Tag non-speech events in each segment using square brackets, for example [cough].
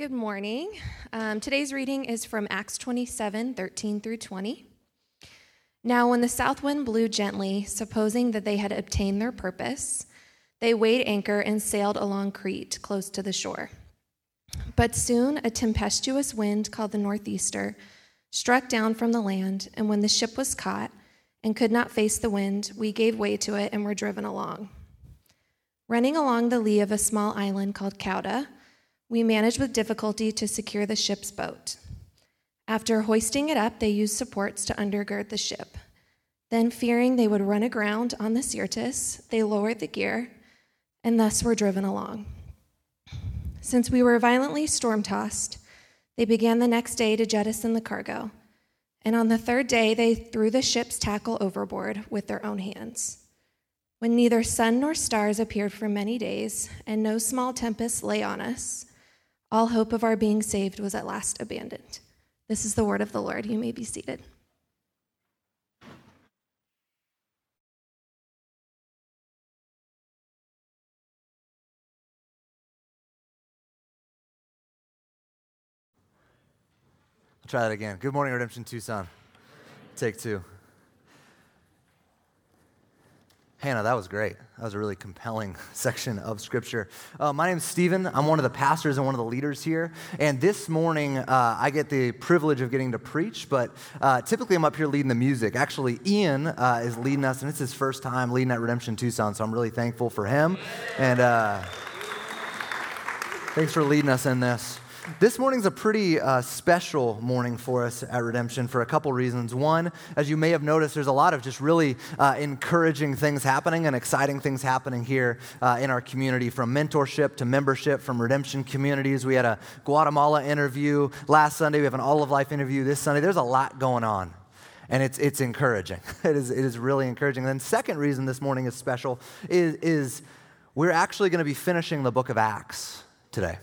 Good morning. Um, today's reading is from Acts 27 13 through 20. Now, when the south wind blew gently, supposing that they had obtained their purpose, they weighed anchor and sailed along Crete, close to the shore. But soon a tempestuous wind called the Northeaster struck down from the land, and when the ship was caught and could not face the wind, we gave way to it and were driven along. Running along the lee of a small island called Cauda, we managed with difficulty to secure the ship's boat. After hoisting it up, they used supports to undergird the ship. Then, fearing they would run aground on the Syrtis, they lowered the gear and thus were driven along. Since we were violently storm tossed, they began the next day to jettison the cargo. And on the third day, they threw the ship's tackle overboard with their own hands. When neither sun nor stars appeared for many days, and no small tempest lay on us, all hope of our being saved was at last abandoned. This is the word of the Lord. You may be seated. I'll try that again. Good morning, Redemption Tucson. Take two. Hannah, that was great. That was a really compelling [laughs] section of Scripture. Uh, my name is Stephen. I'm one of the pastors and one of the leaders here. And this morning, uh, I get the privilege of getting to preach, but uh, typically I'm up here leading the music. Actually, Ian uh, is leading us, and it's his first time leading at Redemption Tucson, so I'm really thankful for him. And uh, thanks for leading us in this. This morning's a pretty uh, special morning for us at Redemption for a couple reasons. One, as you may have noticed, there's a lot of just really uh, encouraging things happening and exciting things happening here uh, in our community from mentorship to membership, from Redemption communities. We had a Guatemala interview last Sunday, we have an All of Life interview this Sunday. There's a lot going on and it's, it's encouraging. [laughs] It is, it is really encouraging. And then, second reason this morning is special is, is we're actually going to be finishing the book of Acts today.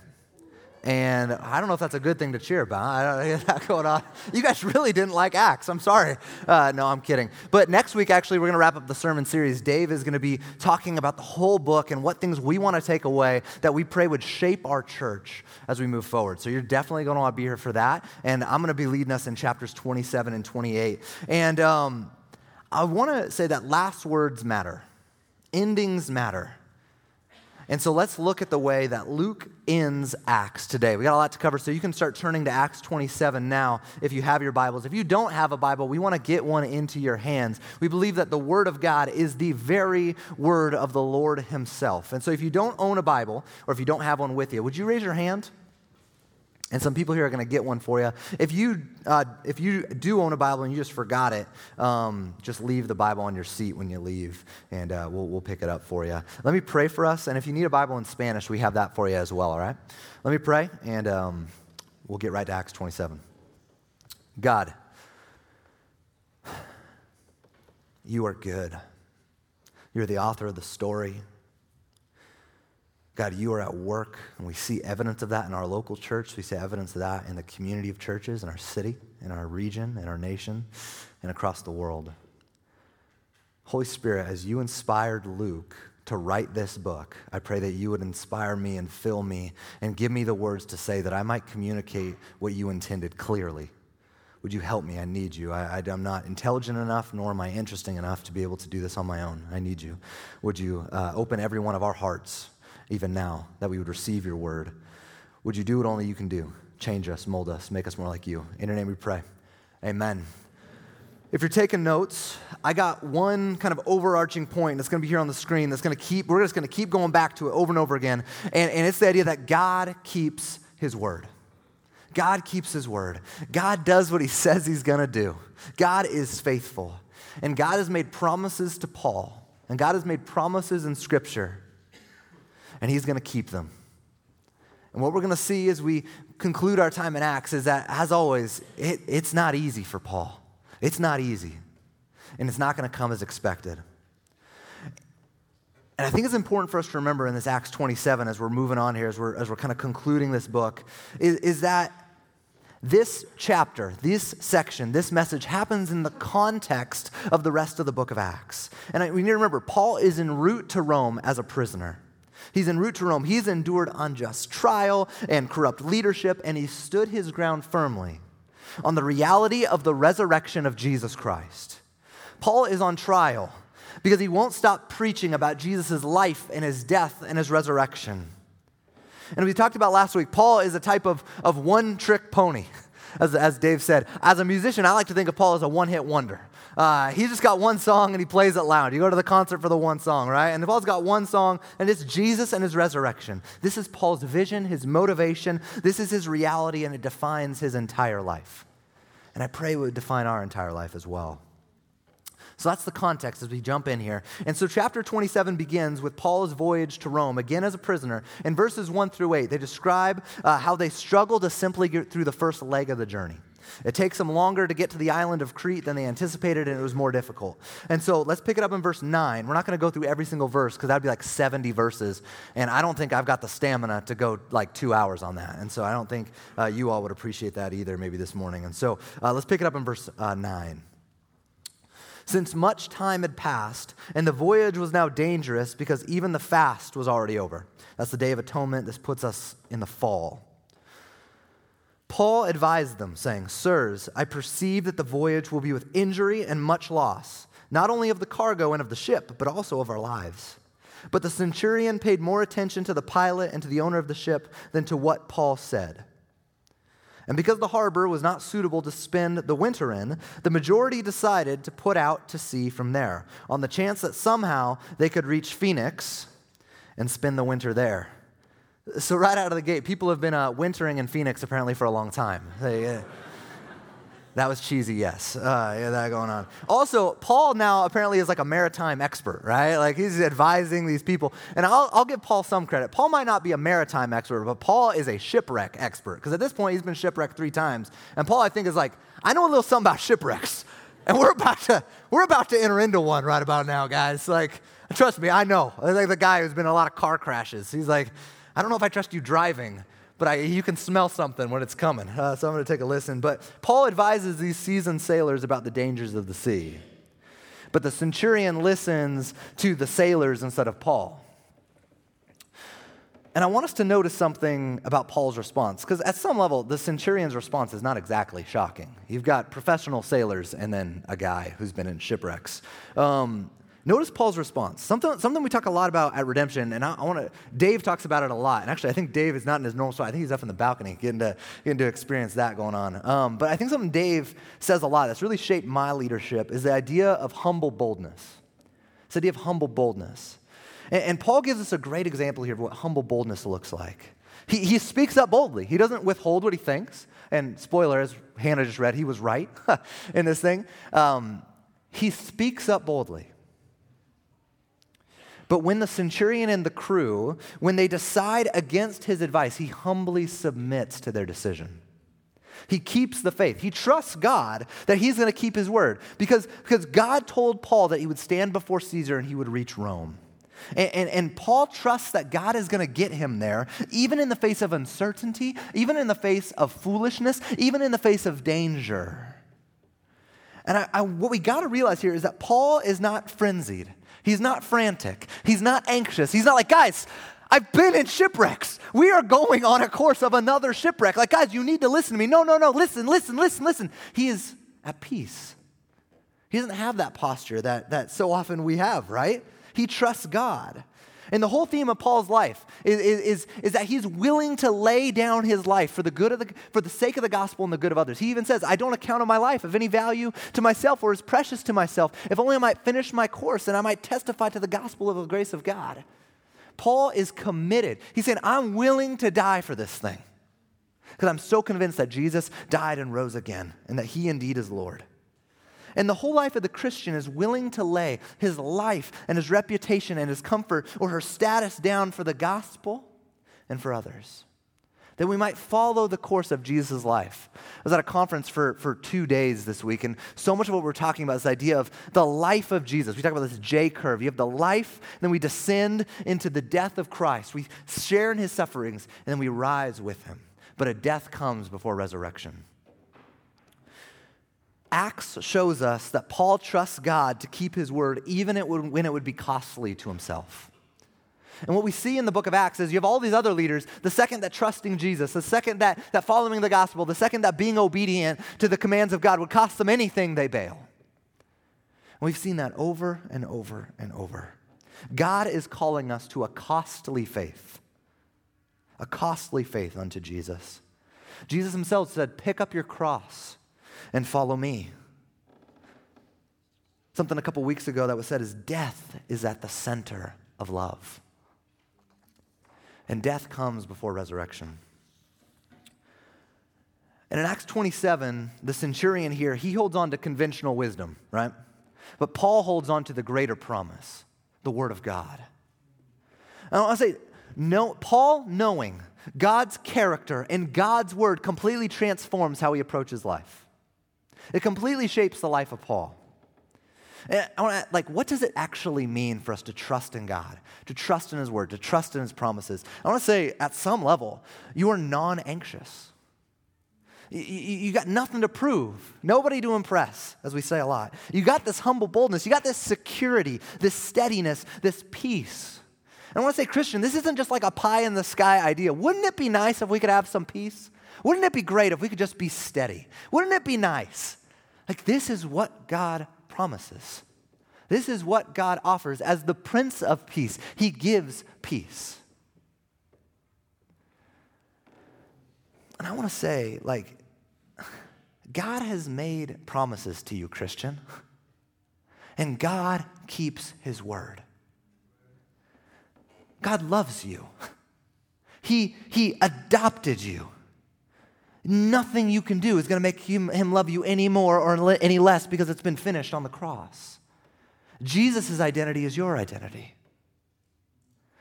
And I don't know if that's a good thing to cheer about. I don't [laughs] that going on. You guys really didn't like Acts. I'm sorry. Uh, no, I'm kidding. But next week, actually, we're going to wrap up the sermon series. Dave is going to be talking about the whole book and what things we want to take away that we pray would shape our church as we move forward. So you're definitely going to want to be here for that. And I'm going to be leading us in chapters 27 and 28. And um, I want to say that last words matter, endings matter. And so let's look at the way that Luke ends Acts today. We got a lot to cover, so you can start turning to Acts 27 now if you have your Bibles. If you don't have a Bible, we want to get one into your hands. We believe that the Word of God is the very Word of the Lord Himself. And so if you don't own a Bible, or if you don't have one with you, would you raise your hand? And some people here are going to get one for you. If you, uh, if you do own a Bible and you just forgot it, um, just leave the Bible on your seat when you leave, and uh, we'll, we'll pick it up for you. Let me pray for us, and if you need a Bible in Spanish, we have that for you as well, all right? Let me pray, and um, we'll get right to Acts 27. God, you are good. You're the author of the story. God, you are at work, and we see evidence of that in our local church. We see evidence of that in the community of churches, in our city, in our region, in our nation, and across the world. Holy Spirit, as you inspired Luke to write this book, I pray that you would inspire me and fill me and give me the words to say that I might communicate what you intended clearly. Would you help me? I need you. I, am not intelligent enough, nor am I interesting enough to be able to do this on my own. I need you. Would you uh, open every one of our hearts even now, that we would receive your word. Would you do what only you can do? Change us, mold us, make us more like you. In your name we pray. Amen. If you're taking notes, I got one kind of overarching point that's going to be here on the screen that's going to keep, we're just going to keep going back to it over and over again. And, and it's the idea that God keeps his word. God keeps his word. God does what he [laughs] says he's going to do. God is faithful. And God has made promises to Paul. And God has made promises in Scripture and he's going to keep them. And what we're going to see as we conclude our time in Acts is that, as always, it, it's not easy for Paul. It's not easy. And it's not going to come as expected. And I think it's important for us to remember in this Acts 27 as we're moving on here, as we're, as we're kind of concluding this book, is, is that this chapter, this section, this message happens in the context of the rest of the book of Acts. And we need to remember, Paul is en route to Rome as a prisoner. He's en route to Rome. He's endured unjust trial and corrupt leadership, and he stood his ground firmly on the reality of the resurrection of Jesus Christ. Paul is on trial because he won't stop preaching about Jesus' life and his death and his resurrection. And we talked about last week, Paul is a type of, of one trick pony. [laughs] As, as Dave said, as a musician, I like to think of Paul as a one hit wonder. Uh, he's just got one song and he plays it loud. You go to the concert for the one song, right? And Paul's got one song and it's Jesus and his resurrection. This is Paul's vision, his motivation. This is his reality and it defines his entire life. And I pray it would define our entire life as well. So that's the context as we jump in here. And so chapter 27 begins with Paul's voyage to Rome, again as a prisoner. In verses 1 through 8, they describe uh, how they struggle to simply get through the first leg of the journey. It takes them longer to get to the island of Crete than they anticipated, and it was more difficult. And so let's pick it up in verse 9. We're not going to go through every single verse because that'd be like 70 verses, and I don't think I've got the stamina to go like two hours on that. And so I don't think uh, you all would appreciate that either, maybe this morning. And so uh, let's pick it up in verse uh, 9. Since much time had passed, and the voyage was now dangerous because even the fast was already over. That's the Day of Atonement. This puts us in the fall. Paul advised them, saying, Sirs, I perceive that the voyage will be with injury and much loss, not only of the cargo and of the ship, but also of our lives. But the centurion paid more attention to the pilot and to the owner of the ship than to what Paul said. And because the harbor was not suitable to spend the winter in, the majority decided to put out to sea from there, on the chance that somehow they could reach Phoenix and spend the winter there. So, right out of the gate, people have been uh, wintering in Phoenix apparently for a long time. They, uh, that was cheesy, yes. Uh, yeah, that going on. Also, Paul now apparently is like a maritime expert, right? Like he's advising these people. And I'll, I'll give Paul some credit. Paul might not be a maritime expert, but Paul is a shipwreck expert. Because at this point, he's been shipwrecked three times. And Paul, I think, is like, I know a little something about shipwrecks. And we're about to, we're about to enter into one right about now, guys. Like, trust me, I know. Like the guy who's been in a lot of car crashes. He's like, I don't know if I trust you driving but I, you can smell something when it's coming. Uh, so I'm going to take a listen. But Paul advises these seasoned sailors about the dangers of the sea. But the centurion listens to the sailors instead of Paul. And I want us to notice something about Paul's response, because at some level, the centurion's response is not exactly shocking. You've got professional sailors and then a guy who's been in shipwrecks. Um, Notice Paul's response. Something, something we talk a lot about at Redemption, and I, I want to, Dave talks about it a lot. And actually, I think Dave is not in his normal spot. I think he's up in the balcony getting to, getting to experience that going on. Um, but I think something Dave says a lot that's really shaped my leadership is the idea of humble boldness. This idea of humble boldness. And, and Paul gives us a great example here of what humble boldness looks like. He, he speaks up boldly, he doesn't withhold what he thinks. And spoiler, as Hannah just read, he was right [laughs] in this thing. Um, he speaks up boldly. But when the centurion and the crew, when they decide against his advice, he humbly submits to their decision. He keeps the faith. He trusts God that he's going to keep his word because, because God told Paul that he would stand before Caesar and he would reach Rome. And, and, and, Paul trusts that God is going to get him there, even in the face of uncertainty, even in the face of foolishness, even in the face of danger. And I, I, what we got to realize here is that Paul is not frenzied. He's not frantic. He's not anxious. He's not like, guys, I've been in shipwrecks. We are going on a course of another shipwreck. Like, guys, you need to listen to me. No, no, no. Listen, listen, listen, listen. He is at peace. He doesn't have that posture that, that so often we have, right? He trusts God. And the whole theme of Paul's life is, is, is, that he's willing to lay down his life for the good of the, for the sake of the gospel and the good of others. He even says, I don't account of my life of any value to myself or as precious to myself, if only I might finish my course and I might testify to the gospel of the grace of God. Paul is committed. He's saying, I'm willing to die for this thing because I'm so convinced that Jesus died and rose again and that he indeed is Lord. And the whole life of the Christian is willing to lay his life and his reputation and his comfort or her status down for the gospel and for others. That we might follow the course of Jesus' life. I was at a conference for, for two days this week, and so much of what we're talking about is this idea of the life of Jesus. We talk about this J curve. You have the life, then we descend into the death of Christ. We share in his sufferings, and then we rise with him. But a death comes before resurrection. Acts shows us that Paul trusts God to keep his word even when it would be costly to himself. And what we see in the book of Acts is you have all these other leaders, the second that trusting Jesus, the second that, that following the gospel, the second that being obedient to the commands of God would cost them anything, they bail. And we've seen that over and over and over. God is calling us to a costly faith, a costly faith unto Jesus. Jesus himself said, Pick up your cross and follow me. Something a couple weeks ago that was said is death is at the center of love. And death comes before resurrection. And in Acts 27, the centurion here, he holds on to conventional wisdom, right? But Paul holds on to the greater promise, the Word of God. And I want to say, no, Paul knowing God's character and God's Word completely transforms how he approaches life. It completely shapes the life of Paul. And I want to, like, what does it actually mean for us to trust in God, to trust in His Word, to trust in His promises? I want to say, at some level, you are non anxious. You, you, got nothing to prove, nobody to impress, as we say a lot. You got this humble boldness, you got this security, this steadiness, this peace. And I want to say, Christian, this isn't just like a pie in the sky idea. Wouldn't it be nice if we could have some peace? Wouldn't it be great if we could just be steady? Wouldn't it be nice? Like, this is what God promises. This is what God offers as the Prince of Peace. He gives peace. And I want to say, like, God has made promises to you, Christian, and God keeps his word. God loves you. He, he adopted you. Nothing you can do is going to make him, him love you any more or any less because it's been finished on the cross. Jesus' identity is your identity.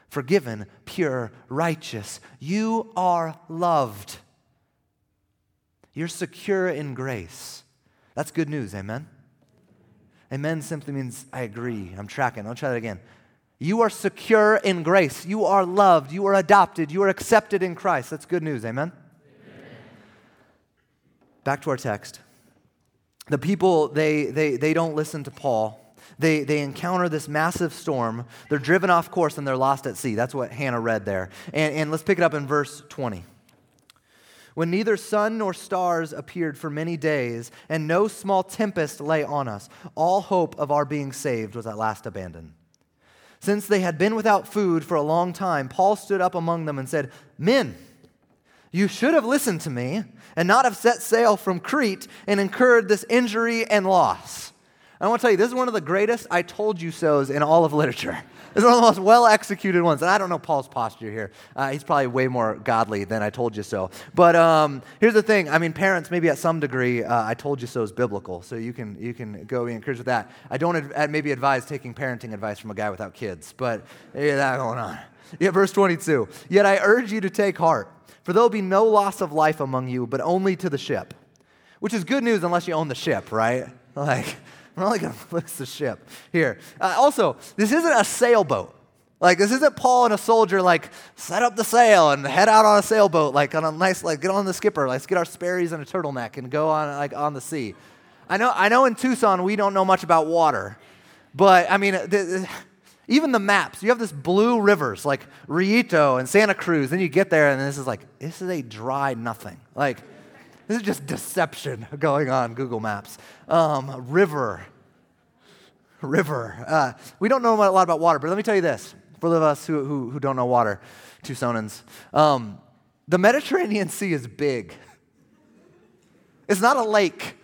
Forgiven, pure, righteous. You are loved. You're secure in grace. That's good news, amen? Amen simply means I agree. I'm tracking. I'll try that again. You are secure in grace. You are loved. You are adopted. You are accepted in Christ. That's good news, amen? amen. Back to our text. The people, they, they, they don't listen to Paul. They, they encounter this massive storm. They're driven off course and they're lost at sea. That's what Hannah read there. And, and let's pick it up in verse 20 when neither sun nor stars appeared for many days, and no small tempest lay on us, all hope of our being saved was at last abandoned. Since they had been without food for a long time, Paul stood up among them and said, Men, you should have listened to me and not have set sail from Crete and incurred this injury and loss. I want to tell you, this is one of the greatest I told you so's in all of literature. [laughs] It's one of the most well executed ones. And I don't know Paul's posture here. Uh, he's probably way more godly than I told you so. But um, here's the thing I mean, parents, maybe at some degree, uh, I told you so is biblical. So you can, you can go be encouraged with that. I don't ad- maybe advise taking parenting advice from a guy without kids, but yeah, that going on. Yeah, verse 22. Yet I urge you to take heart, for there'll be no loss of life among you, but only to the ship. Which is good news unless you own the ship, right? [laughs] Like, we're only going [laughs] to lose the ship here. Uh, also, this isn't a sailboat. Like, this isn't Paul and a soldier, like, set up the sail and head out on a sailboat, like, on a nice, like, get on the skipper, let's get our Sperry's and a turtleneck and go on, like, on the sea. I know, I know in Tucson we don't know much about water, but, I mean, even the maps, you have this blue rivers, like Rillito and Santa Cruz, then you get there and this is like, this is a dry nothing. Like, this is just deception [laughs] going on Google Maps. Um, river. River. Uh, we don't know a lot about water, but let me tell you this for those of us who, who, who don't know water, Tucsonans. Um, the Mediterranean Sea is big. It's not a lake,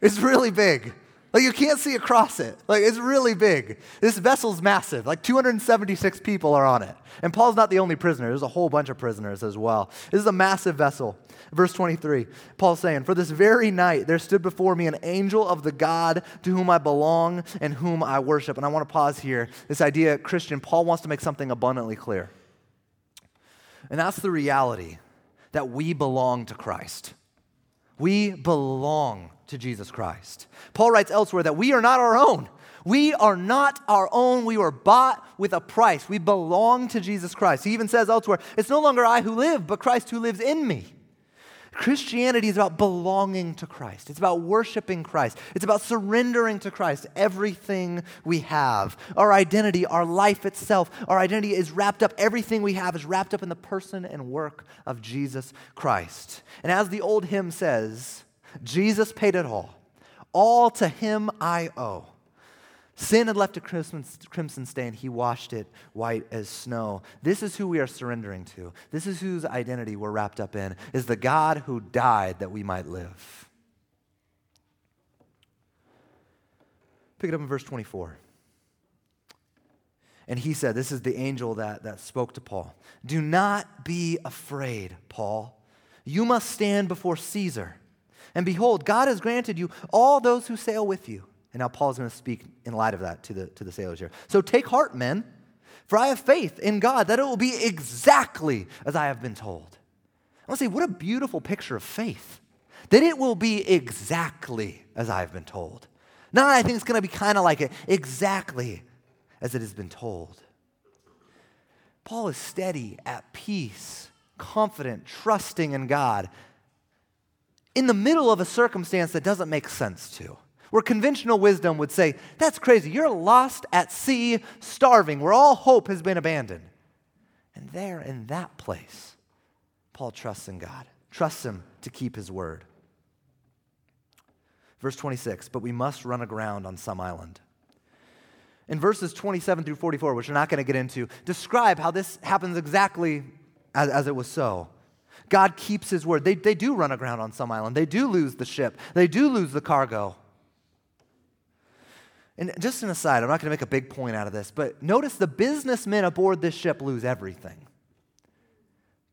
it's really big. Like you can't see across it. Like it's really big. This vessel's massive. Like 276 people are on it. And Paul's not the only prisoner. There's a whole bunch of prisoners as well. This is a massive vessel. Verse 23, Paul's saying, For this very night there stood before me an angel of the God to whom I belong and whom I worship. And I want to pause here. This idea, Christian, Paul wants to make something abundantly clear. And that's the reality that we belong to Christ. We belong to Jesus Christ. Paul writes elsewhere that we are not our own. We are not our own. We were bought with a price. We belong to Jesus Christ. He even says elsewhere, It's no longer I who live, but Christ who lives in me. Christianity is about belonging to Christ. It's about worshiping Christ. It's about surrendering to Christ everything we have. Our identity, our life itself, our identity is wrapped up, everything we have is wrapped up in the person and work of Jesus Christ. And as the old hymn says, Jesus paid it all. All to him I owe. Sin had left a crimson, crimson stain. He washed it white as snow. This is who we are surrendering to. This is whose identity we're wrapped up in, is the God who died that we might live. Pick it up in verse 24. And he said, This is the angel that, that spoke to Paul. Do not be afraid, Paul. You must stand before Caesar. And behold, God has granted you all those who sail with you. And now Paul's going to speak in light of that to the, to the sailors here. So take heart, men, for I have faith in God that it will be exactly as I have been told. I want to say, what a beautiful picture of faith. That it will be exactly as I have been told. Not, I think it's going to be kind of like it, exactly as it has been told. Paul is steady, at peace, confident, trusting in God in the middle of a circumstance that doesn't make sense to where conventional wisdom would say, That's crazy. You're lost at sea, starving, where all hope has been abandoned. And there, in that place, Paul trusts in God, trusts Him to keep His word. Verse 26, but we must run aground on some island. In verses 27 through 44, which we're not going to get into, describe how this happens exactly as, as it was so. God keeps his word. They, they do run aground on some island. They do lose the ship. They do lose the cargo. And just an aside, I'm not going to make a big point out of this, but notice the businessmen aboard this ship lose everything.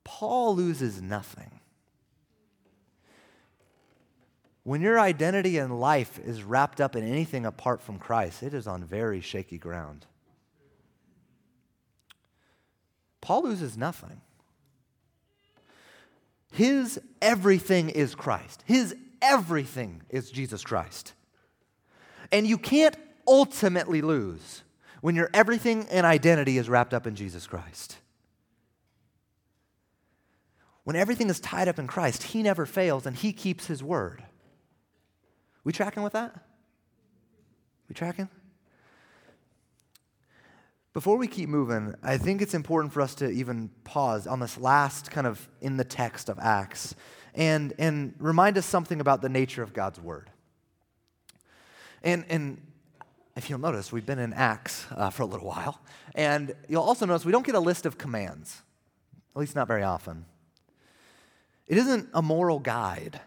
Paul loses nothing. When your identity in life is wrapped up in anything apart from Christ, it is on very shaky ground. Paul loses nothing. His everything is Christ. His everything is Jesus Christ. And you can't ultimately lose when your everything and identity is wrapped up in Jesus Christ. When everything is tied up in Christ, He never fails and He keeps His word. We tracking with that? We tracking? Before we keep moving, I think it's important for us to even pause on this last kind of in the text of Acts and, and remind us something about the nature of God's word. And, and if you'll notice, we've been in Acts uh, for a little while. And you'll also notice we don't get a list of commands, at least not very often. It isn't a moral guide.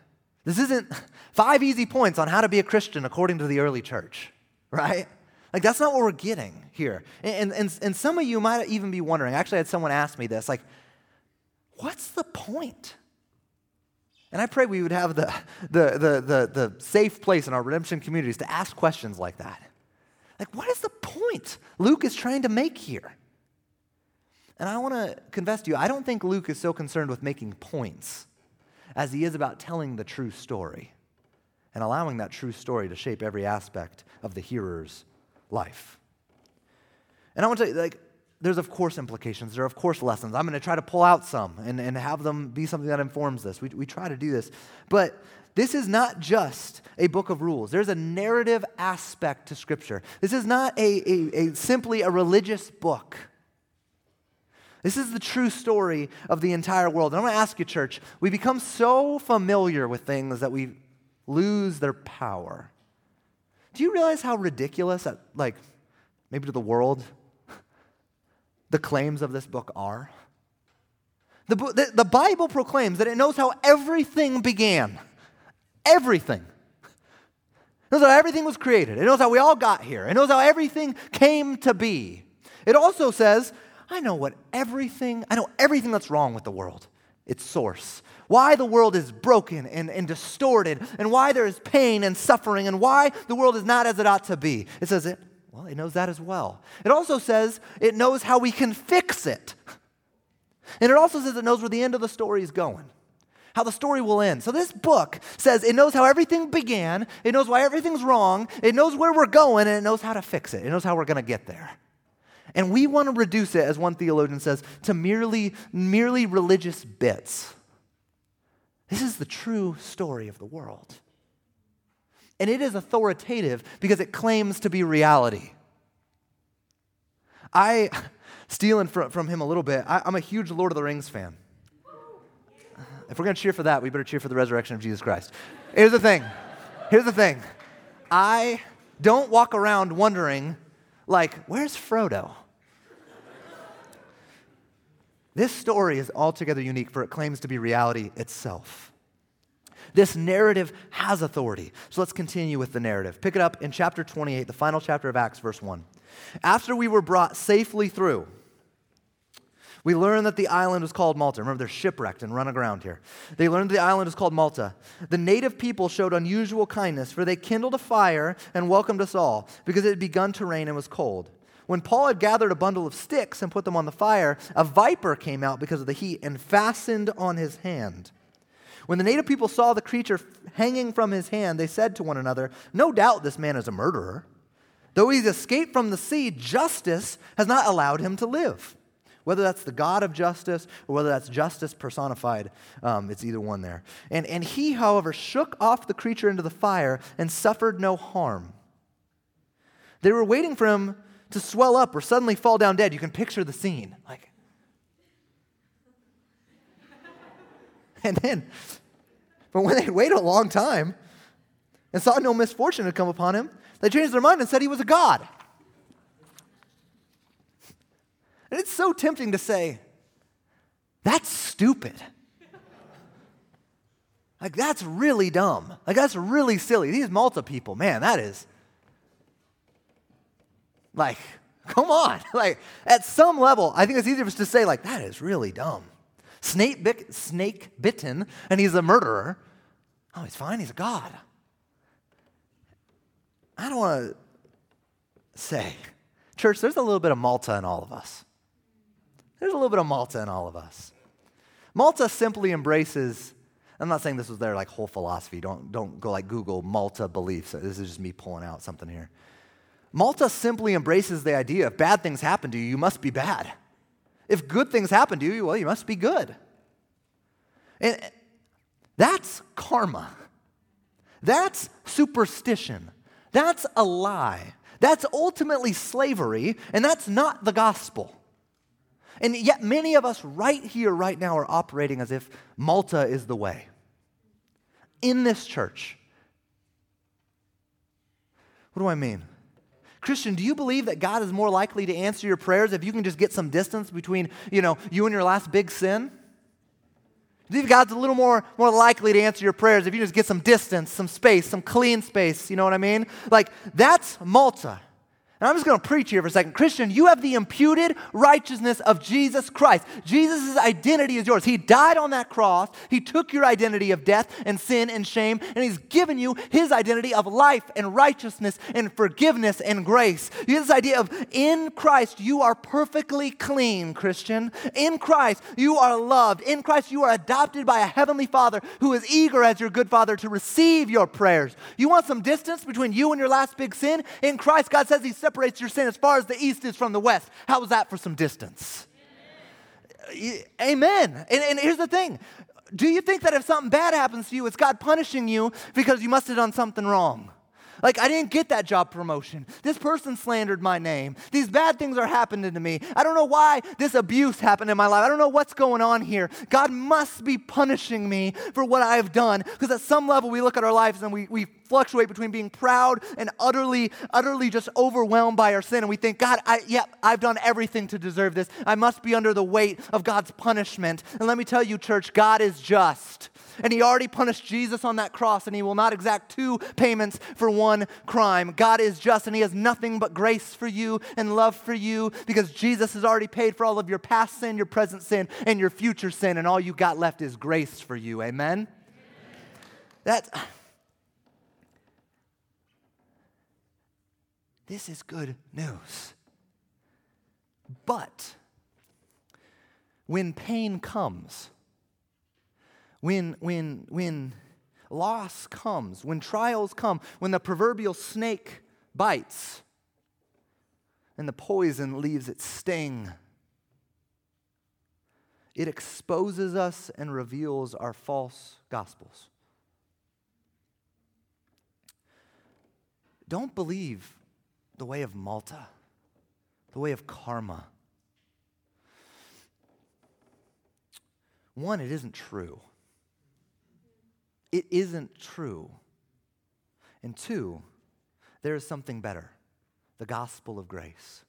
This isn't five easy points on how to be a Christian according to the early church, right? Like, that's not what we're getting here. And, and, and some of you might even be wondering. Actually, I had someone ask me this like, what's the point? And I pray we would have the, the, the, the, the safe place in our redemption communities to ask questions like that. Like, what is the point Luke is trying to make here? And I want to confess to you, I don't think Luke is so concerned with making points as he is about telling the true story and allowing that true story to shape every aspect of the hearer's life. And I want to tell you, like, there's of course implications, there are of course lessons. I'm going to try to pull out some and, and have them be something that informs this. We, we try to do this. But this is not just a book of rules. There's a narrative aspect to Scripture. This is not a, a, a, simply a religious book. This is the true story of the entire world. And I'm going to ask you, church, we become so familiar with things that we lose their power. Do you realize how ridiculous, that, like, maybe to the world, the claims of this book are? The, the, the Bible proclaims that it knows how everything began. Everything. It knows how everything was created. It knows how we all got here. It knows how everything came to be. It also says, I know what everything, I know everything that's wrong with the world, its source. Why the world is broken and, and distorted, and why there is pain and suffering, and why the world is not as it ought to be. It says it, well, it knows that as well. It also says it knows how we can fix it. And it also says it knows where the end of the story is going how the story will end. So, this book says it knows how everything began, it knows why everything's wrong, it knows where we're going, and it knows how to fix it. It knows how we're going to get there. And we want to reduce it, as one theologian says, to merely, merely religious bits. This is the true story of the world. And it is authoritative because it claims to be reality. I, [laughs] stealing from, him a little bit, I'm a huge Lord of the Rings fan. If we're going to cheer for that, we better cheer for the resurrection of Jesus Christ. Here's the thing. Here's the thing. I don't walk around wondering, like, where's Frodo? This story is altogether unique, for it claims to be reality itself. This narrative has authority. So let's continue with the narrative. Pick it up in chapter 28, the final chapter of Acts, verse 1. After we were brought safely through, we learn that the island was called Malta. Remember, they're shipwrecked and run aground here. They learned that the island is called Malta. The native people showed unusual kindness, for they kindled a fire and welcomed us all, because it had begun to rain and was cold. When Paul had gathered a bundle of sticks and put them on the fire, a viper came out because of the heat and fastened on his hand. When the native people saw the creature hanging from his hand, they said to one another, No doubt this man is a murderer. Though he's escaped from the sea, justice has not allowed him to live. Whether that's the God of justice or whether that's justice personified, um, it's either one there. And, and he, however, shook off the creature into the fire and suffered no harm. They were waiting for him to swell up or suddenly fall down dead. You can picture the scene. Like, [laughs] and then, but when they waited a long time and saw no misfortune had come upon him, they changed their mind and said he was a god. And it's so tempting to say, that's stupid. Like, that's really dumb. Like, that's really silly. These Malta people, man, that is. Like, [laughs] come on. [laughs] Like, at some level, I think it's easier to say, like, that is really dumb. Snake, bit, snake bitten, and he's a murderer. Oh, he's fine. He's a god. I don't want to say, church, there's a little bit of Malta in all of us. There's a little bit of Malta in all of us. Malta simply embraces, I'm not saying this was their like whole philosophy. Don't, don't go like Google Malta beliefs. This is just me pulling out something here. Malta simply embraces the idea if bad things happen to you, you must be bad. If good things happen to you, well, you must be good. And that's karma. That's superstition. That's a lie. That's ultimately slavery, and that's not the gospel. And yet, many of us right here, right now, are operating as if Malta is the way. In this church. What do I mean? Christian, do you believe that God is more likely to answer your prayers if you can just get some distance between, you know, you and your last big sin? Do you believe God's a little more, more likely to answer your prayers if you just get some distance, some space, some clean space, you know what I mean? Like, that's Malta. And I'm just going to preach here for a second. Christian, you have the imputed righteousness of Jesus Christ. Jesus' identity is yours. He died on that cross. He took your identity of death and sin and shame, and He's given you His identity of life and righteousness and forgiveness and grace. You have this idea of in Christ, you are perfectly clean, Christian. In Christ, you are loved. In Christ, you are adopted by a heavenly Father who is eager as your good Father to receive your prayers. You want some distance between you and your last big sin? In Christ, God says He's separates your sin as far as the east is from the west. How was that for some distance? Amen. Amen. And, and here's the thing do you think that if something bad happens to you, it's God punishing you because you must have done something wrong? Like, I didn't get that job promotion. This person slandered my name. These bad things are happening to me. I don't know why this abuse happened in my life. I don't know what's going on here. God must be punishing me for what I've done. Because at some level, we look at our lives and we, we fluctuate between being proud and utterly, utterly just overwhelmed by our sin. And we think, God, I, yeah, I've done everything to deserve this. I must be under the weight of God's punishment. And let me tell you, church, God is just. And he already punished Jesus on that cross, and he will not exact two payments for one crime. God is just, and he has nothing but grace for you and love for you because Jesus has already paid for all of your past sin, your present sin, and your future sin, and all you got left is grace for you. Amen? That's. This is good news. But when pain comes, when, when, when loss comes, when trials come, when the proverbial snake bites and the poison leaves its sting, it exposes us and reveals our false gospels. Don't believe the way of Malta, the way of karma. One, it isn't true. It isn't true. And two, there is something better the gospel of grace.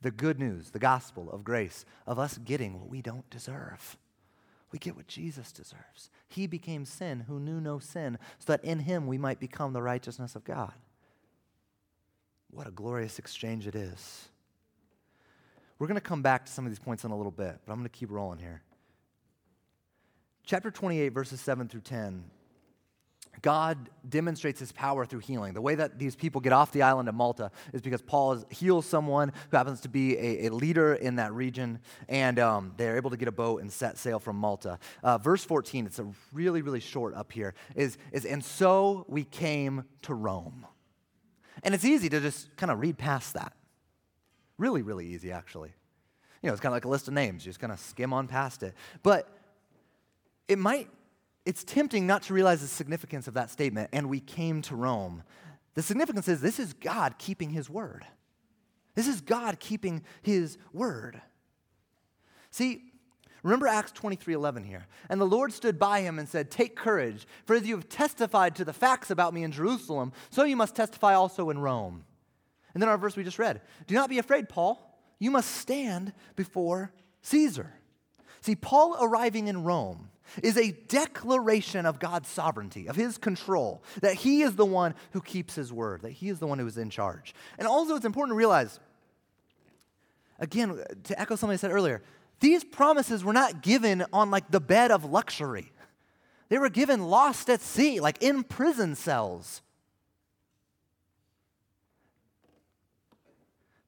The good news, the gospel of grace, of us getting what we don't deserve. We get what Jesus deserves. He became sin who knew no sin, so that in him we might become the righteousness of God. What a glorious exchange it is. We're going to come back to some of these points in a little bit, but I'm going to keep rolling here. Chapter 28, verses 7 through 10 God demonstrates his power through healing. The way that these people get off the island of Malta is because Paul heals someone who happens to be a, a leader in that region, and um, they're able to get a boat and set sail from Malta. Uh, verse 14, it's a really, really short up here, is, is and so we came to Rome. And it's easy to just kind of read past that. Really, really easy, actually. You know, it's kind of like a list of names. You just kind of skim on past it. But it might it's tempting not to realize the significance of that statement, and we came to Rome. The significance is this is God keeping his word. This is God keeping his word. See, remember Acts 23 11 here. And the Lord stood by him and said, Take courage, for as you have testified to the facts about me in Jerusalem, so you must testify also in Rome. And then our verse we just read Do not be afraid, Paul. You must stand before Caesar. See, Paul arriving in Rome is a declaration of God's sovereignty, of his control, that he is the one who keeps his word, that he is the one who is in charge. And also, it's important to realize, again, to echo something I said earlier, these promises were not given on like the bed of luxury. They were given lost at sea, like in prison cells.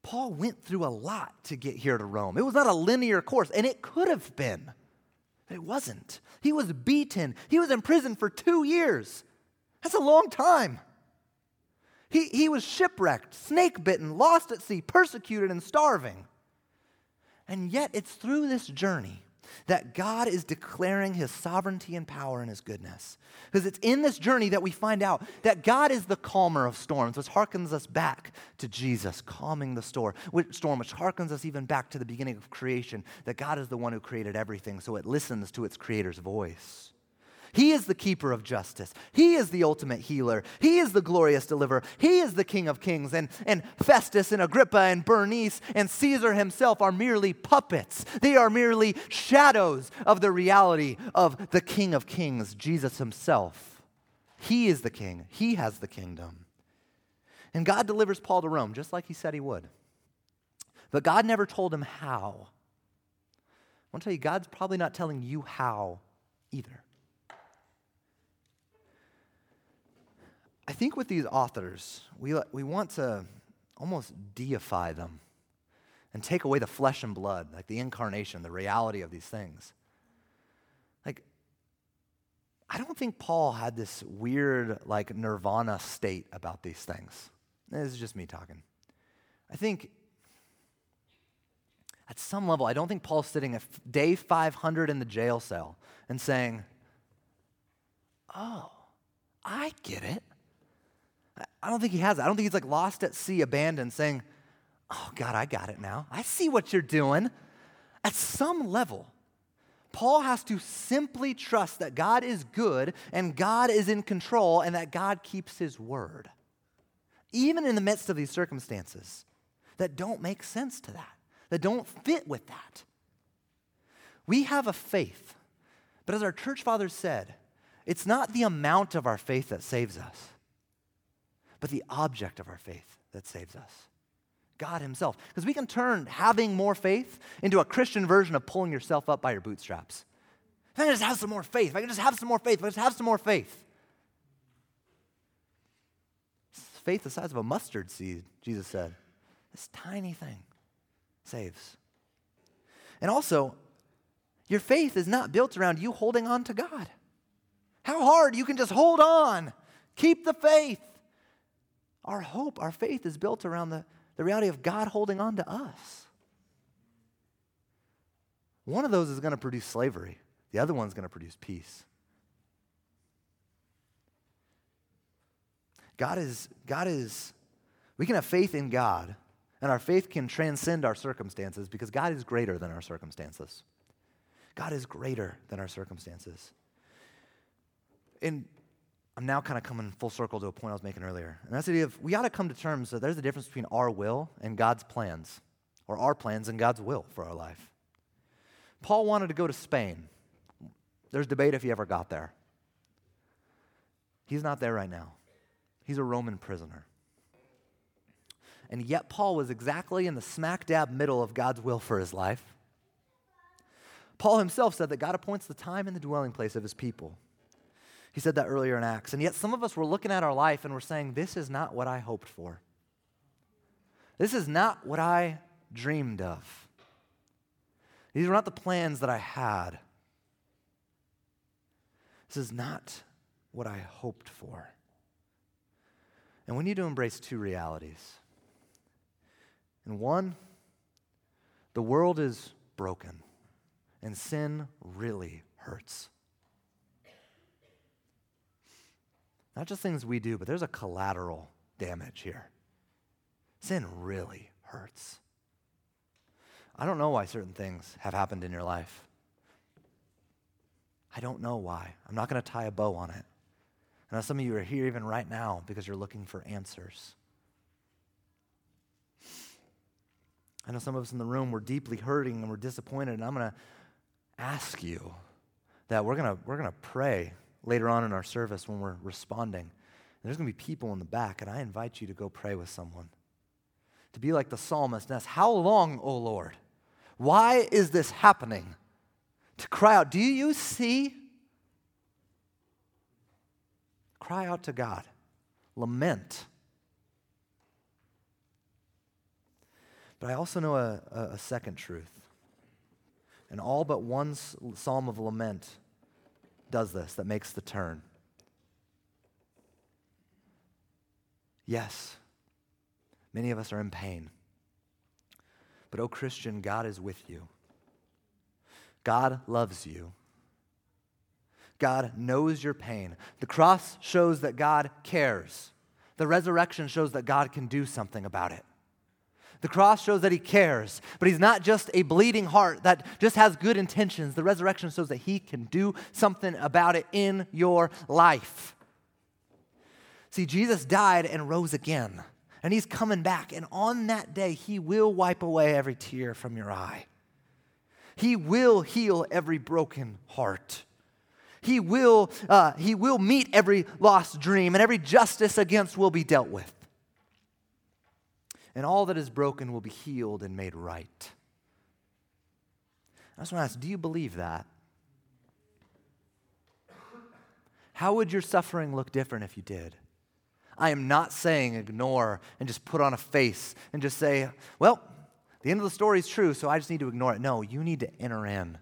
Paul went through a lot to get here to Rome. It was not a linear course, and it could have been. It wasn't. He was beaten. He was in prison for two years. That's a long time. He, he was shipwrecked, snake bitten, lost at sea, persecuted, and starving. And yet, it's through this journey that God is declaring his sovereignty and power and his goodness. Because it's in this journey that we find out that God is the calmer of storms, which harkens us back to Jesus calming the storm, which, harkens us even back to the beginning of creation, that God is the one who created everything, so it listens to its creator's voice. He is the keeper of justice. He is the ultimate healer. He is the glorious deliverer. He is the King of kings. And, and Festus and Agrippa and Bernice and Caesar himself are merely puppets. They are merely shadows of the reality of the King of kings, Jesus himself. He is the king, he has the kingdom. And God delivers Paul to Rome, just like he said he would. But God never told him how. I want to tell you, God's probably not telling you how either. I think with these authors, we, we want to almost deify them and take away the flesh and blood, like the incarnation, the reality of these things. Like, I don't think Paul had this weird, like, nirvana state about these things. This is just me talking. I think at some level, I don't think Paul's sitting at day 500 in the jail cell and saying, Oh, I get it. I don't think he has it. I don't think he's like lost at sea, abandoned, saying, Oh, God, I got it now. I see what you're doing. At some level, Paul has to simply trust that God is good and God is in control and that God keeps his word. Even in the midst of these circumstances that don't make sense to that, that don't fit with that. We have a faith, but as our church fathers said, it's not the amount of our faith that saves us but the object of our faith that saves us God Himself. Because we can turn having more faith into a Christian version of pulling yourself up by your bootstraps. If I can just have some more faith, if I can just have some more faith, if I just have some more faith. Faith the size of a mustard seed, Jesus said. This tiny thing saves. And also, your faith is not built around you holding on to God. How hard you can just hold on, keep the faith. Our hope, our faith is built around the, the reality of God holding on to us. one of those is going to produce slavery, the other one's going to produce peace. God is, God is, we can have faith in God, and our faith can transcend our circumstances because God is greater than our circumstances. God is greater than our circumstances. And I'm now kind of coming full circle to a point I was making earlier. And that's the idea of we ought to come to terms that there's a difference between our will and God's plans, or our plans and God's will for our life. Paul wanted to go to Spain. There's debate if he ever got there. He's not there right now. He's a Roman prisoner. And yet, Paul was exactly in the smack dab middle of God's will for his life. Paul himself said that God appoints the time and the dwelling place of his people. He said that earlier in Acts. And yet, some of us were looking at our life and we're saying, This is not what I hoped for. This is not what I dreamed of. These were not the plans that I had. This is not what I hoped for. And we need to embrace two realities. And one, the world is broken, and sin really hurts. Not just things we do, but there's a collateral damage here. Sin really hurts. I don't know why certain things have happened in your life. I don't know why. I'm not going to tie a bow on it. I know some of you are here even right now because you're looking for answers. I know some of us in the room, we're deeply hurting and we're disappointed, and I'm going to ask you that we're going to we're going to pray later on in our service when we're responding. And there's going to be people in the back, and I invite you to go pray with someone. To be like the psalmist and ask, How long, O Lord? Why is this happening? To cry out, Do you see? Cry out to God, lament. But I also know a, a, second truth. And all but one psalm of lament does this, that makes the turn. Yes, many of us are in pain. But, oh Christian, God is with you. God loves you. God knows your pain. The cross shows that God cares. The resurrection shows that God can do something about it. The cross shows that he cares, but he's not just a bleeding heart that just has good intentions. The resurrection shows that he can do something about it in your life. See, Jesus died and rose again, and he's coming back, and on that day, he will wipe away every tear from your eye. He will heal every broken heart. He will, uh, he will meet every lost dream, and every justice against will be dealt with and all that is broken will be healed and made right. I just want to ask do you believe that? How would your suffering look different if you did? I am not saying ignore and just put on a face and just say, well, the end of the story is true, so I just need to ignore it. No, you need to enter in.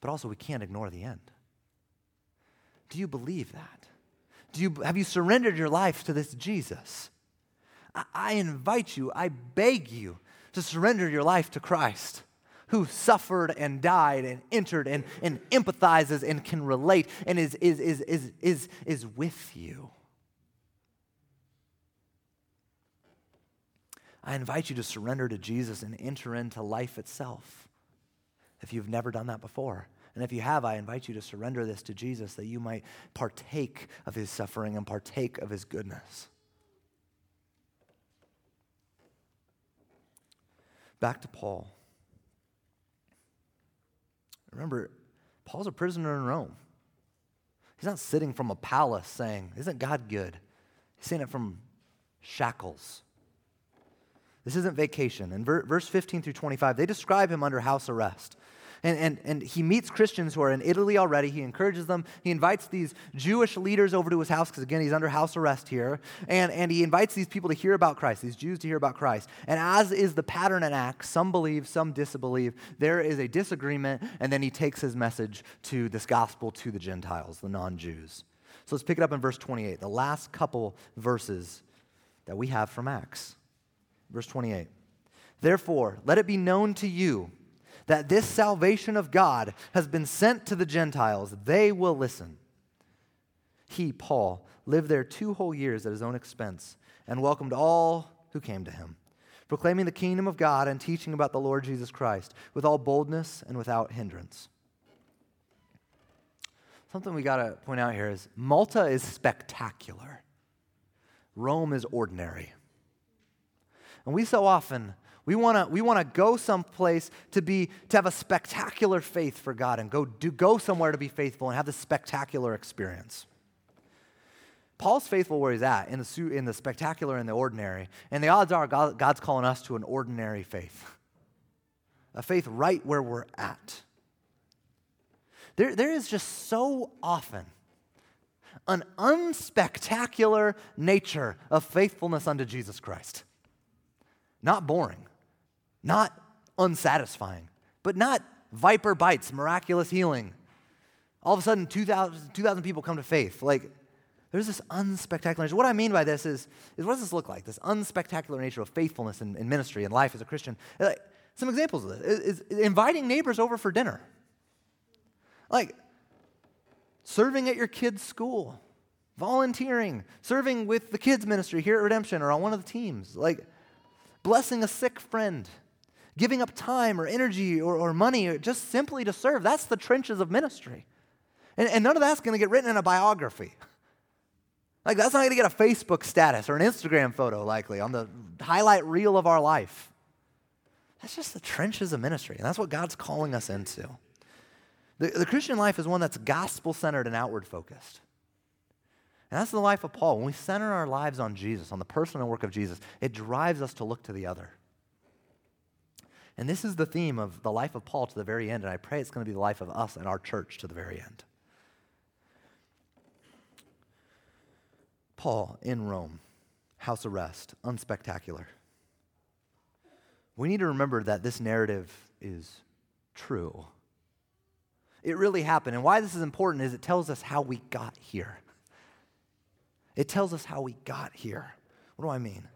But also, we can't ignore the end. Do you believe that? Do you, have you surrendered your life to this Jesus? I invite you, I beg you to surrender your life to Christ, who suffered and died and entered and, and empathizes and can relate and is, is, is, is, is, is with you. I invite you to surrender to Jesus and enter into life itself if you've never done that before. And if you have, I invite you to surrender this to Jesus that you might partake of his suffering and partake of his goodness. Back to Paul. Remember, Paul's a prisoner in Rome. He's not sitting from a palace saying, Isn't God good? He's saying it from shackles. This isn't vacation. In verse 15 through 25, they describe him under house arrest. And, and, and he meets Christians who are in Italy already. He encourages them. He invites these Jewish leaders over to his house because, again, he's under house arrest here. And, and he invites these people to hear about Christ, these Jews to hear about Christ. And as is the pattern in Acts, some believe, some disbelieve. There is a disagreement, and then he takes his message to this gospel to the Gentiles, the non Jews. So let's pick it up in verse 28, the last couple verses that we have from Acts. Verse 28. Therefore, let it be known to you that this salvation of God has been sent to the Gentiles, they will listen. He, Paul, lived there two whole years at his own expense and welcomed all who came to him, proclaiming the kingdom of God and teaching about the Lord Jesus Christ with all boldness and without hindrance. Something we got to point out here is Malta is spectacular. Rome is ordinary. And we so often we want to we want to go someplace to be to have a spectacular faith for God and go do go somewhere to be faithful and have this spectacular experience. Paul's faithful where he's at in the in the spectacular and the ordinary, and the odds are God, God's calling us to an ordinary faith, a faith right where we're at. There, there is just so often an unspectacular nature of faithfulness unto Jesus Christ. Not boring, not unsatisfying, but not viper bites, miraculous healing. All of a sudden, 2,000 2, people come to faith. Like, there's this unspectacular nature. What I mean by this is, is what does this look like? This unspectacular nature of faithfulness in, in ministry and life as a Christian. Like, some examples of this is, is inviting neighbors over for dinner. Like, serving at your kid's school, volunteering, serving with the kids' ministry here at Redemption or on one of the teams, like blessing a sick friend, giving up time or energy or, or money or just simply to serve. That's the trenches of ministry. And, and none of that's going to get written in a biography. [laughs] Like, that's not going to get a Facebook status or an Instagram photo, likely, on the highlight reel of our life. That's just the trenches of ministry. And that's what God's calling us into. The, the Christian life is one that's gospel centered and outward focused. And that's the life of Paul. When we center our lives on Jesus, on the person and work of Jesus, it drives us to look to the other. And this is the theme of the life of Paul to the very end, and I pray it's going to be the life of us and our church to the very end. Paul in Rome, house arrest, unspectacular. We need to remember that this narrative is true. It really happened. And why this is important is it tells us how we got here. It tells us how we got here. What do I mean?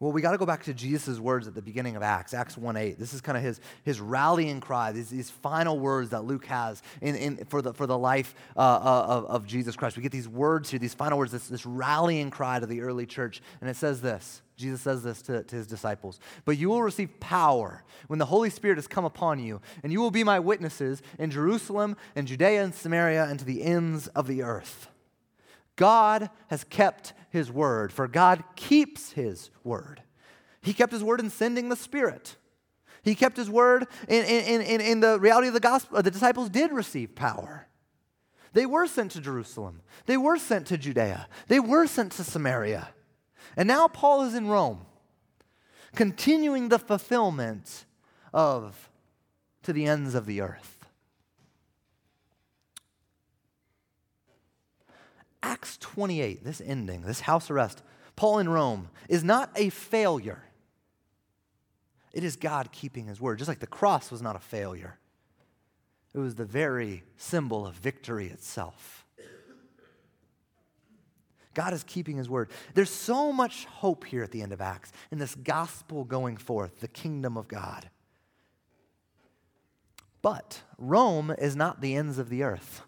Well, we got to go back to Jesus' words at the beginning of Acts, Acts 1 8. This is kind of his, his rallying cry, these, these final words that Luke has in, in, for, the, for the life uh, uh, of, of Jesus Christ. We get these words here, these final words, this, this rallying cry to the early church. And it says this Jesus says this to, to his disciples But you will receive power when the Holy Spirit has come upon you, and you will be my witnesses in Jerusalem and Judea and Samaria and to the ends of the earth. God has kept his word, for God keeps his word. He kept his word in sending the Spirit. He kept his word in, in, in, in the reality of the gospel. The disciples did receive power. They were sent to Jerusalem. They were sent to Judea. They were sent to Samaria. And now Paul is in Rome, continuing the fulfillment of to the ends of the earth. Acts 28, this ending, this house arrest, Paul in Rome, is not a failure. It is God keeping his word, just like the cross was not a failure. It was the very symbol of victory itself. God is keeping his word. There's so much hope here at the end of Acts in this gospel going forth, the kingdom of God. But Rome is not the ends of the earth,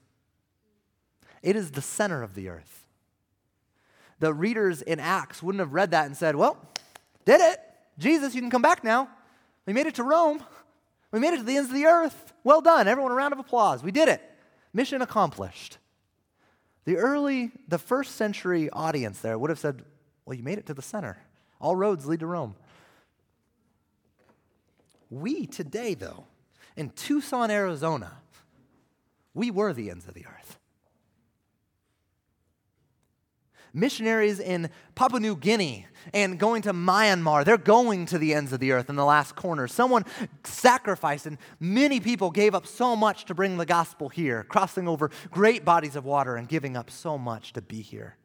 it is the center of the earth. The readers in Acts wouldn't have read that and said, Well, did it. Jesus, you can come back now. We made it to Rome. We made it to the ends of the earth. Well done. Everyone, a round of applause. We did it. Mission accomplished. The early, the first century audience there would have said, Well, you made it to the center. All roads lead to Rome. We today, though, in Tucson, Arizona, we were the ends of the earth. Missionaries in Papua New Guinea and going to Myanmar. They're going to the ends of the earth in the last corner. Someone sacrificed, and many people gave up so much to bring the gospel here, crossing over great bodies of water and giving up so much to be here.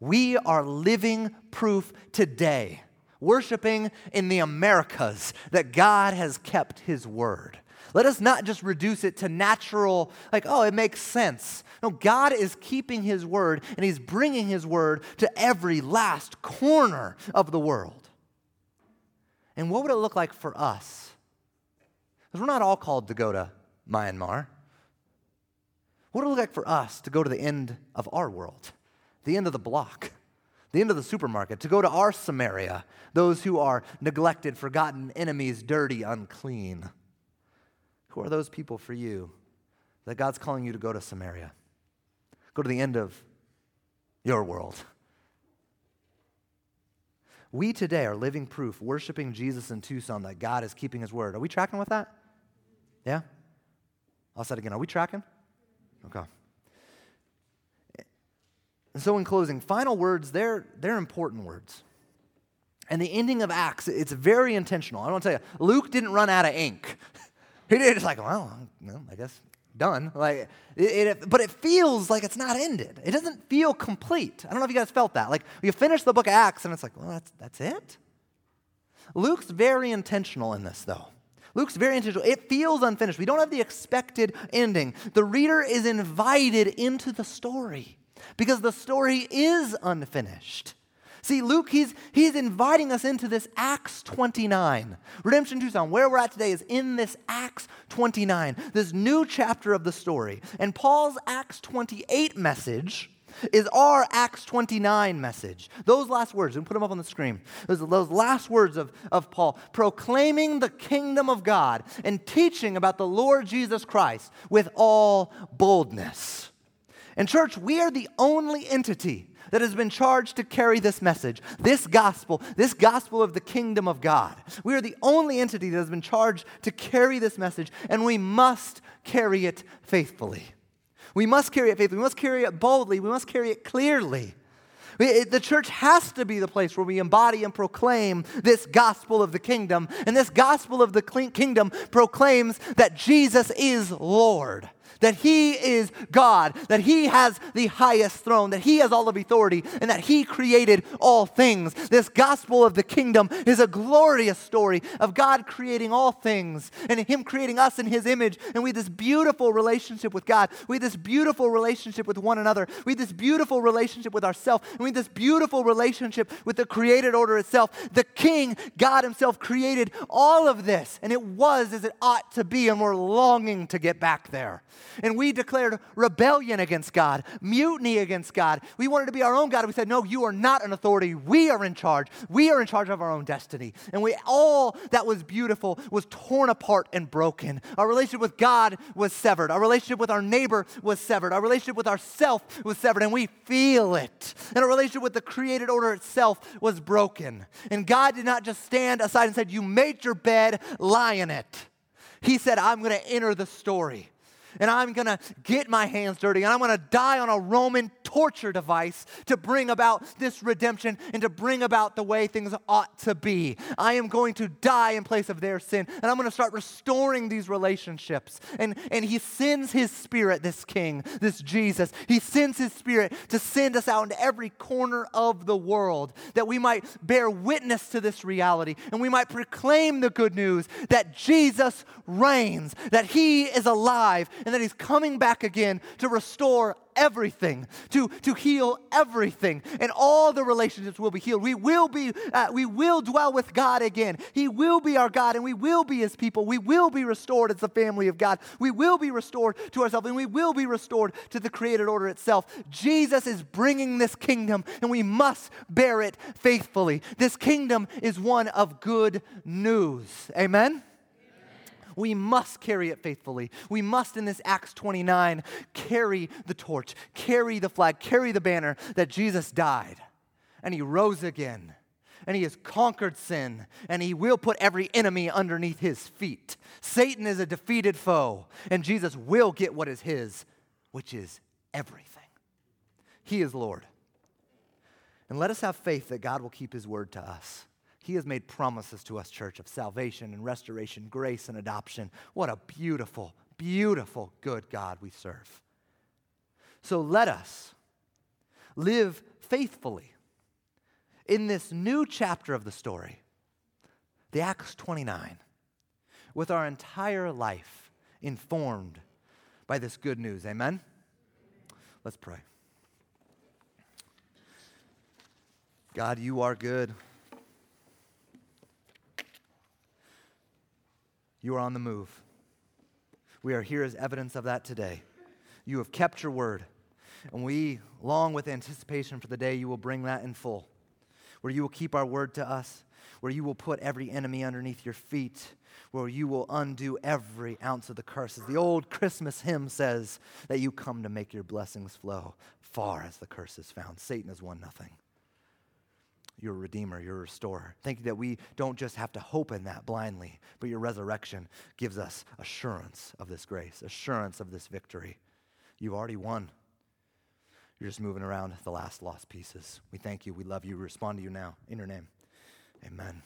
We are living proof today, worshiping in the Americas, that God has kept his word. Let us not just reduce it to natural, like, oh, it makes sense. No, God is keeping His word and He's bringing His word to every last corner of the world. And what would it look like for us? Because we're not all called to go to Myanmar. What would it look like for us to go to the end of our world, the end of the block, the end of the supermarket, to go to our Samaria, those who are neglected, forgotten, enemies, dirty, unclean? Who are those people for you that God's calling you to go to Samaria? Go to the end of your world. We today are living proof, worshiping Jesus in Tucson, that God is keeping his word. Are we tracking with that? Yeah? I'll say it again. Are we tracking? Okay. And so, in closing, final words, they're, they're important words. And the ending of Acts, it's very intentional. I want to tell you, Luke didn't run out of ink. [laughs] [laughs] he did It's like, well, I guess done. Like, it, it, but it feels like it's not ended. It doesn't feel complete. I don't know if you guys felt that. Like, you finish the book of Acts and it's like, well, that's, that's it? Luke's very intentional in this, though. Luke's very intentional. It feels unfinished. We don't have the expected ending. The reader is invited into the story because the story is unfinished. See, Luke, he's, he's inviting us into this Acts 29. Redemption Tucson, where we're at today is in this Acts 29, this new chapter of the story. And Paul's Acts 28 message is our Acts 29 message. Those last words, and put them up on the screen. Those, those last words of, of Paul, proclaiming the kingdom of God and teaching about the Lord Jesus Christ with all boldness. And, church, we are the only entity that has been charged to carry this message, this gospel, this gospel of the kingdom of God. We are the only entity that has been charged to carry this message, and we must carry it faithfully. We must carry it faithfully. We must carry it boldly. We must carry it clearly. The church has to be the place where we embody and proclaim this gospel of the kingdom. And this gospel of the kingdom proclaims that Jesus is Lord that He is God, that He has the highest throne, that He has all of authority, and that He created all things. This gospel of the kingdom is a glorious story of God creating all things and Him creating us in His image. And we have this beautiful relationship with God. We have this beautiful relationship with one another. We have this beautiful relationship with ourselves. And we have this beautiful relationship with the created order itself. The King, God Himself, created all of this, and it was as it ought to be, and we're longing to get back there and we declared rebellion against God, mutiny against God. We wanted to be our own God. We said, No, you are not an authority. We are in charge. We are in charge of our own destiny. And we all that was beautiful was torn apart and broken. Our relationship with God was severed. Our relationship with our neighbor was severed. Our relationship with ourself was severed, and we feel it. And our relationship with the created order itself was broken. And God did not just stand aside and said, You made your bed, lie in it. He said, I'm going to enter the story and I'm going to get my hands dirty and I'm going to die on a Roman torture device to bring about this redemption and to bring about the way things ought to be. I am going to die in place of their sin and I'm going to start restoring these relationships. And, and he sends his spirit, this king, this Jesus, he sends his spirit to send us out into every corner of the world that we might bear witness to this reality and we might proclaim the good news that Jesus reigns, that he is alive, and that he's coming back again to restore everything, to, to heal everything, and all the relationships will be healed. We will be, uh, we will dwell with God again. He will be our God, and we will be His people. We will be restored as the family of God. We will be restored to ourselves, and we will be restored to the created order itself. Jesus is bringing this kingdom, and we must bear it faithfully. This kingdom is one of good news. Amen. We must carry it faithfully. We must, in this Acts 29, carry the torch, carry the flag, carry the banner that Jesus died and he rose again and he has conquered sin, and he will put every enemy underneath his feet. Satan is a defeated foe, and Jesus will get what is his, which is everything. He is Lord. And let us have faith that God will keep his word to us. He has made promises to us, church, of salvation and restoration, grace and adoption. What a beautiful, beautiful, good God we serve. So let us live faithfully in this new chapter of the story, the Acts 29, with our entire life informed by this good news. Amen? Let's pray. God, you are good. You are on the move. We are here as evidence of that today. You have kept your word, and we long with anticipation for the day you will bring that in full, where you will keep our word to us, where you will put every enemy underneath your feet, where you will undo every ounce of the curses. The old Christmas hymn says that you come to make your blessings flow far as the curse is found. Satan has won nothing. Your Redeemer, your Restorer. Thank you that we don't just have to hope in that blindly, but your resurrection gives us assurance of this grace, assurance of this victory. You've already won. You're just moving around the last lost pieces. We thank you. We love you. We respond to you now. In your name, amen.